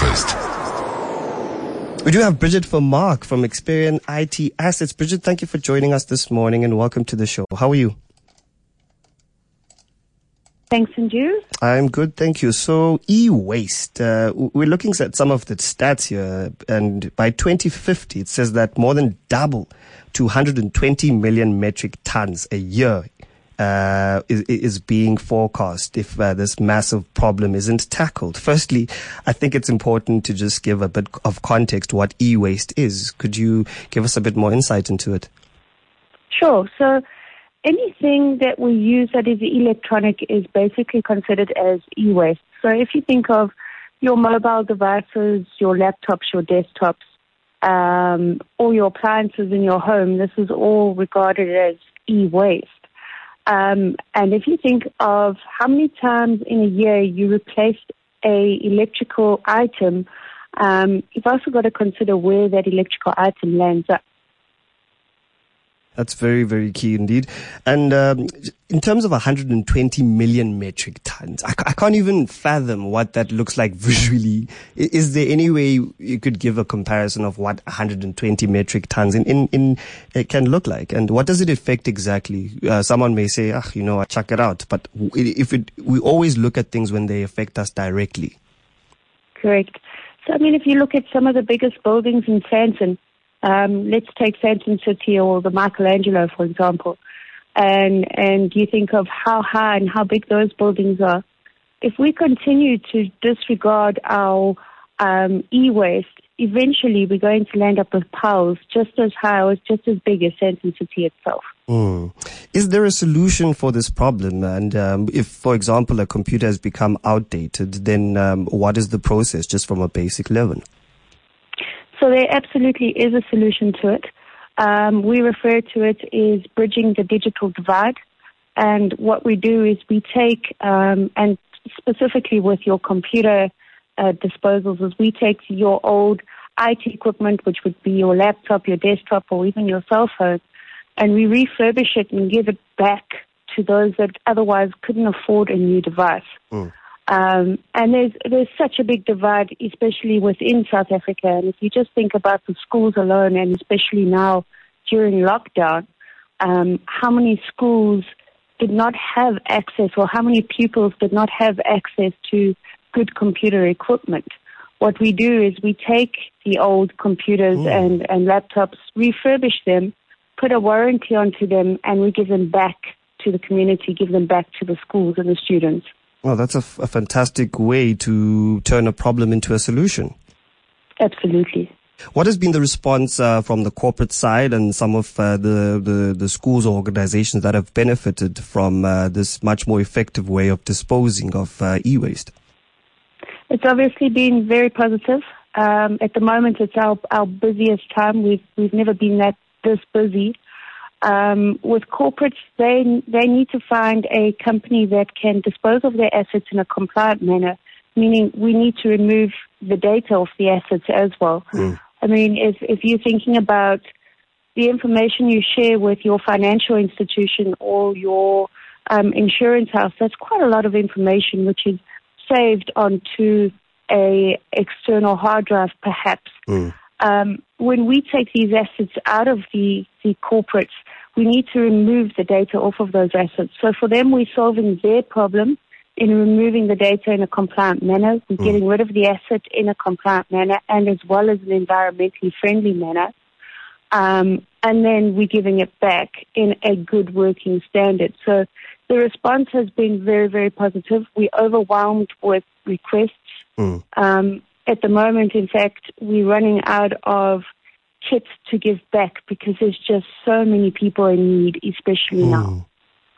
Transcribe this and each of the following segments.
Breakfast. We do have Bridgette Vermaak from Xperien IT Assets. Bridgette, thank you for joining us this morning and welcome to the show. How are you? Thanks, and you? I'm good, thank you. So, e-waste, uh, we're looking at some of the stats here, and by 2050, it says that more than double to 120 million metric tons a year uh, is, is, being forecast if uh, this massive problem isn't tackled. Firstly, I think it's important to just give a bit of context what e-waste is. Could you give us a bit more insight into it? Sure. So anything that we use that is electronic is basically considered as e-waste. So if you think of your mobile devices, your laptops, your desktops, um, all your appliances in your home, this is all regarded as e-waste. Um, and if you think of how many times in a year you replaced a electrical item, um, you've also got to consider where that electrical item lands up. That's very, very key indeed. And um, in terms of 120 million metric tons, I, I, can't even fathom what that looks like visually. Is there any way you could give a comparison of what 120 metric tons in, in, in it can look like? And what does it affect exactly? Uh, someone may say, ah, you know, check it out. But if it, we always look at things when they affect us directly. Correct. So, I mean, if you look at some of the biggest buildings in Sandton, um, let's take Sandton City or the Michelangelo, for example, and and you think of how high and how big those buildings are. If we continue to disregard our um, e-waste, eventually we're going to land up with piles just as high or just as big as Sandton City itself. Mm. Is there a solution for this problem? And um, if, for example, a computer has become outdated, then um, what is the process just from a basic level? So there absolutely is a solution to it. Um, we refer to it as bridging the digital divide. And what we do is we take, um, and specifically with your computer uh, disposals, is we take your old IT equipment, which would be your laptop, your desktop, or even your cell phone, and we refurbish it and give it back to those that otherwise couldn't afford a new device. Mm. Um, and there's there's such a big divide, especially within South Africa. And if you just think about the schools alone, and especially now during lockdown, um, how many schools did not have access, or how many pupils did not have access to good computer equipment? What we do is we take the old computers mm. and, and laptops, refurbish them, put a warranty onto them, and we give them back to the community, give them back to the schools and the students. Well, that's a, f- a fantastic way to turn a problem into a solution. Absolutely. What has been the response uh, from the corporate side and some of uh, the, the, the, schools or organizations that have benefited from uh, this much more effective way of disposing of uh, e-waste? It's obviously been very positive. Um, at the moment, it's our, our busiest time. We've, we've never been that this busy. Um, with corporates, they they need to find a company that can dispose of their assets in a compliant manner. Meaning, we need to remove the data of the assets as well. Mm. I mean, if if you're thinking about the information you share with your financial institution or your um, insurance house, that's quite a lot of information which is saved onto a external hard drive, perhaps. Mm. Um, when we take these assets out of the, the corporates, we need to remove the data off of those assets. So for them, we're solving their problem in removing the data in a compliant manner. We're mm. getting rid of the asset in a compliant manner and as well as an environmentally friendly manner. Um, and then we're giving it back in a good working standard. So the response has been very, very positive. We're overwhelmed with requests. Mm. Um, at the moment, in fact, we're running out of kits to give back because there's just so many people in need, especially mm. now.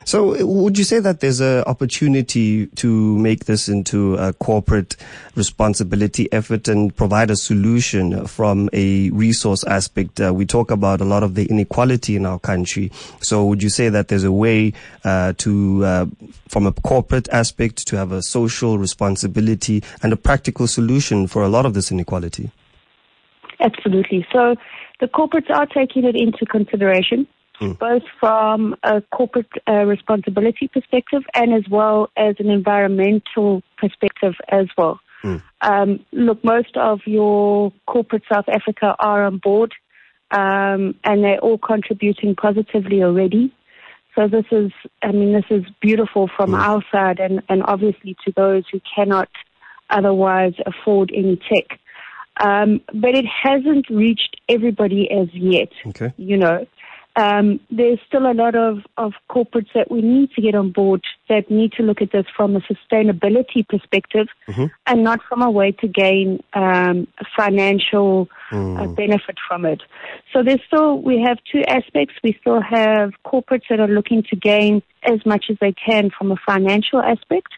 So, would you say that there's an opportunity to make this into a corporate responsibility effort and provide a solution from a resource aspect? Uh, we talk about a lot of the inequality in our country. So, would you say that there's a way uh, to, uh, from a corporate aspect, to have a social responsibility and a practical solution for a lot of this inequality? Absolutely. So the corporates are taking it into consideration, mm. both from a corporate uh, responsibility perspective and as well as an environmental perspective as well. Mm. Um, look, most of your corporate South Africa are on board, um, and they're all contributing positively already. So this is, I mean, this is beautiful from mm. our side, and, and obviously to those who cannot otherwise afford any tech. Um, but it hasn't reached everybody as yet. Okay. You know, um, there's still a lot of, of corporates that we need to get on board that need to look at this from a sustainability perspective mm-hmm. and not from a way to gain um, financial mm. uh, benefit from it. So there's still, we have two aspects. We still have corporates that are looking to gain as much as they can from a financial aspect.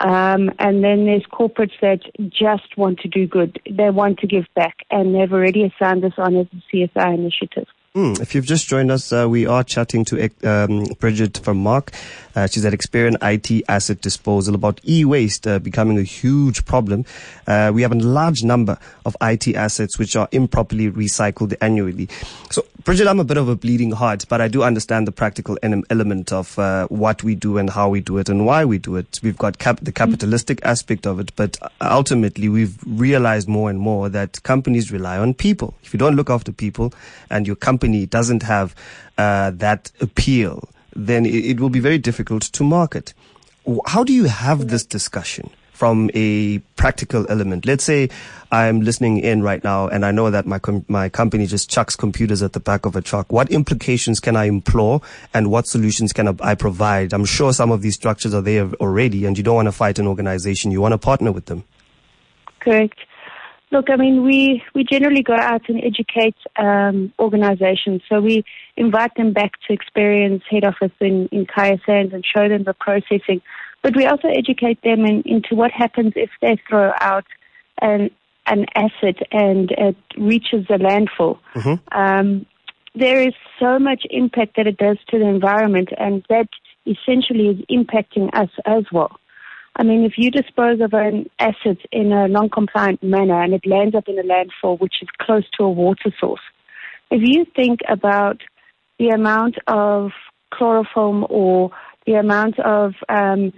Um, and then there's corporates that just want to do good. They want to give back, and they've already assigned this on as a CSI initiative. Mm, if you've just joined us, uh, we are chatting to um, Bridgette Vermaak. Uh, she's at Xperien IT Asset Disposal about e-waste uh, becoming a huge problem. Uh, we have a large number of IT assets which are improperly recycled annually. So, Bridgette, I'm a bit of a bleeding heart, but I do understand the practical element of uh, what we do and how we do it and why we do it. We've got cap- the capitalistic aspect of it, but ultimately we've realized more and more that companies rely on people. If you don't look after people and your company company doesn't have uh, that appeal, then it, it will be very difficult to market. How do you have this discussion? from a practical element. Let's say I'm listening in right now and I know that my com- my company just chucks computers at the back of a truck. What implications can I implore and what solutions can I provide? I'm sure some of these structures are there already and you don't want to fight an organization. You want to partner with them. Correct. Look, I mean, we, we generally go out and educate um, organizations. So we invite them back to Xperien's head office in, in Kya Sands and show them the processing. But we also educate them in, into what happens if they throw out an, an asset and it reaches the landfill. Mm-hmm. Um, there is so much impact that it does to the environment, and that essentially is impacting us as well. I mean, if you dispose of an asset in a non-compliant manner and it lands up in a landfill which is close to a water source, if you think about the amount of chloroform or the amount of um,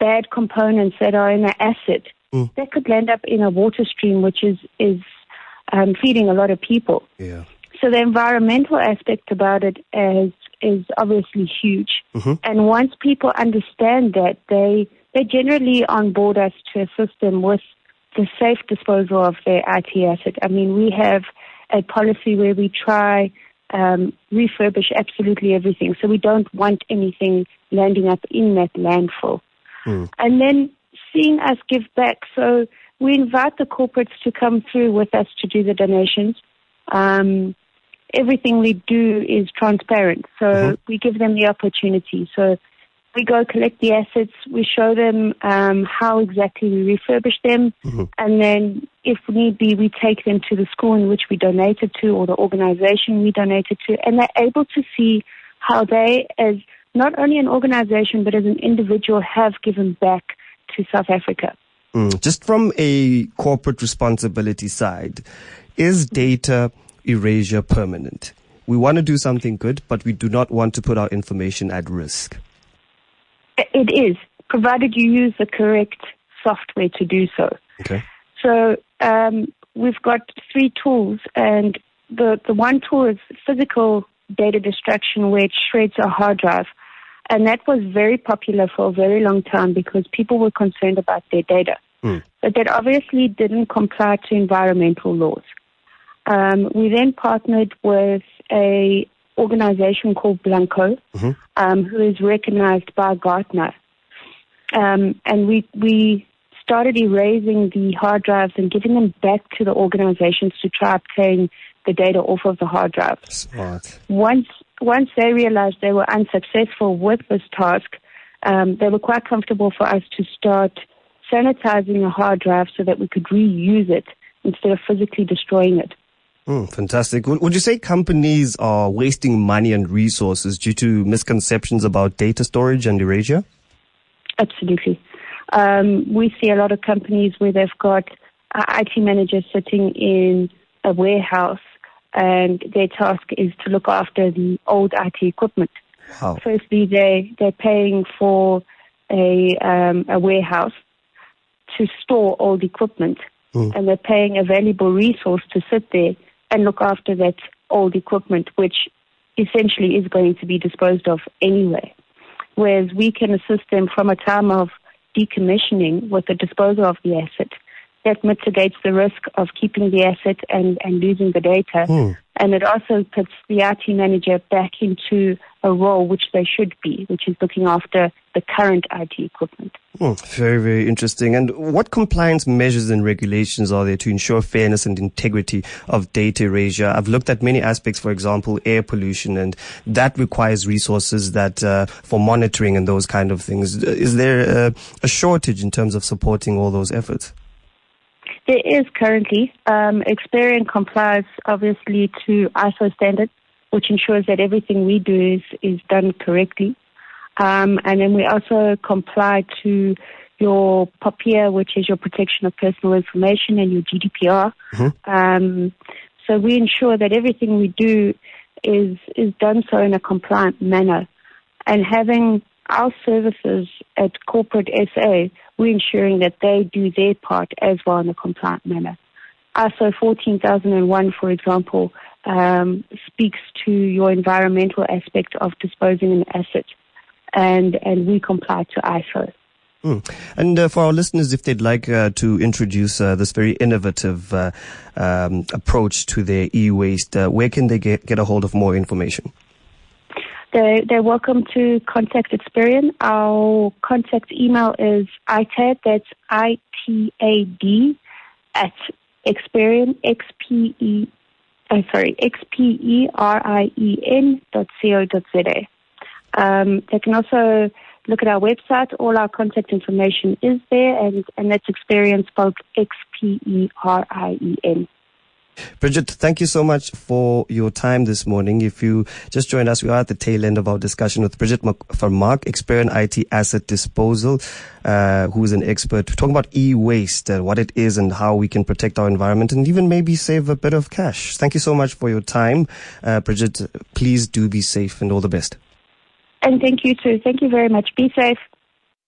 bad components that are in an asset, mm. that could land up in a water stream which is is um, feeding a lot of people. Yeah. So the environmental aspect about it is is obviously huge. Mm-hmm. And once people understand that, they they're generally on board us to assist them with the safe disposal of their IT asset. I mean, we have a policy where we try um, refurbish absolutely everything, so we don't want anything landing up in that landfill. Mm. And then seeing us give back, so we invite the corporates to come through with us to do the donations. Um, everything we do is transparent, so mm-hmm. we give them the opportunity. So we go collect the assets, we show them um, how exactly we refurbish them, mm-hmm. and then if need be, we take them to the school in which we donated to or the organization we donated to, and they're able to see how they, as not only an organization but as an individual, have given back to South Africa. Mm. Just from a corporate responsibility side, is data erasure permanent? We want to do something good, but we do not want to put our information at risk. It is, provided you use the correct software to do so. Okay. So um, we've got three tools, and the, the one tool is physical data destruction, which shreds a hard drive. And that was very popular for a very long time because people were concerned about their data. Mm. But that obviously didn't comply to environmental laws. Um, we then partnered with a organization called Blancco, mm-hmm. um, who is recognized by Gartner. Um, and we, we started erasing the hard drives and giving them back to the organizations to try obtain the data off of the hard drive. Smart. Once, once they realized they were unsuccessful with this task, um, they were quite comfortable for us to start sanitizing the hard drive so that we could reuse it instead of physically destroying it. Mm, fantastic. Would you say companies are wasting money and resources due to misconceptions about data storage and erasure? Absolutely. Um, we see a lot of companies where they've got IT managers sitting in a warehouse and their task is to look after the old IT equipment. Wow. Firstly, they, they're paying for a, um, a warehouse to store old equipment. Mm. And they're paying a valuable resource to sit there and look after that old equipment, which essentially is going to be disposed of anyway. Whereas we can assist them from a time of decommissioning with the disposal of the asset. That mitigates the risk of keeping the asset and, and losing the data. Mm. And it also puts the IT manager back into a role which they should be, which is looking after the current IT equipment. Hmm, very, very interesting. And what compliance measures and regulations are there to ensure fairness and integrity of data erasure? I've looked at many aspects, for example, air pollution, and that requires resources that uh, for monitoring and those kind of things. Is there a, a shortage in terms of supporting all those efforts? There is currently. Um, Xperien complies obviously to ISO standards, which ensures that everything we do is, is done correctly. Um, and then we also comply to your POPIA, which is your protection of personal information, and your GDPR. Mm-hmm. Um, so we ensure that everything we do is is done so in a compliant manner. And having our services at corporate SA, we're ensuring that they do their part as well in a compliant manner. ISO 14001, for example, um, speaks to your environmental aspect of disposing an asset, and, and we comply to ISO. Mm. And uh, for our listeners, if they'd like uh, to introduce uh, this very innovative uh, um, approach to their e-waste, uh, where can they get, get a hold of more information? They're, they're welcome to contact Xperien. Our contact email is ITAD, that's I-T-A-D, at Xperien, X-P-E, uh, sorry, X-P-E-R-I-E-N dot C-O dot Z-A. Um, they can also look at our website. All our contact information is there, and, and that's Xperien spelled X-P-E-R-I-E-N. Bridgette, thank you so much for your time this morning. If you just joined us, we are at the tail end of our discussion with Bridgette Vermaak, Xperien IT Asset Disposal, uh, who is an expert talking about e-waste, uh, what it is and how we can protect our environment and even maybe save a bit of cash. Thank you so much for your time. Uh, Bridgette, please do be safe and all the best. And thank you too. Thank you very much. Be safe.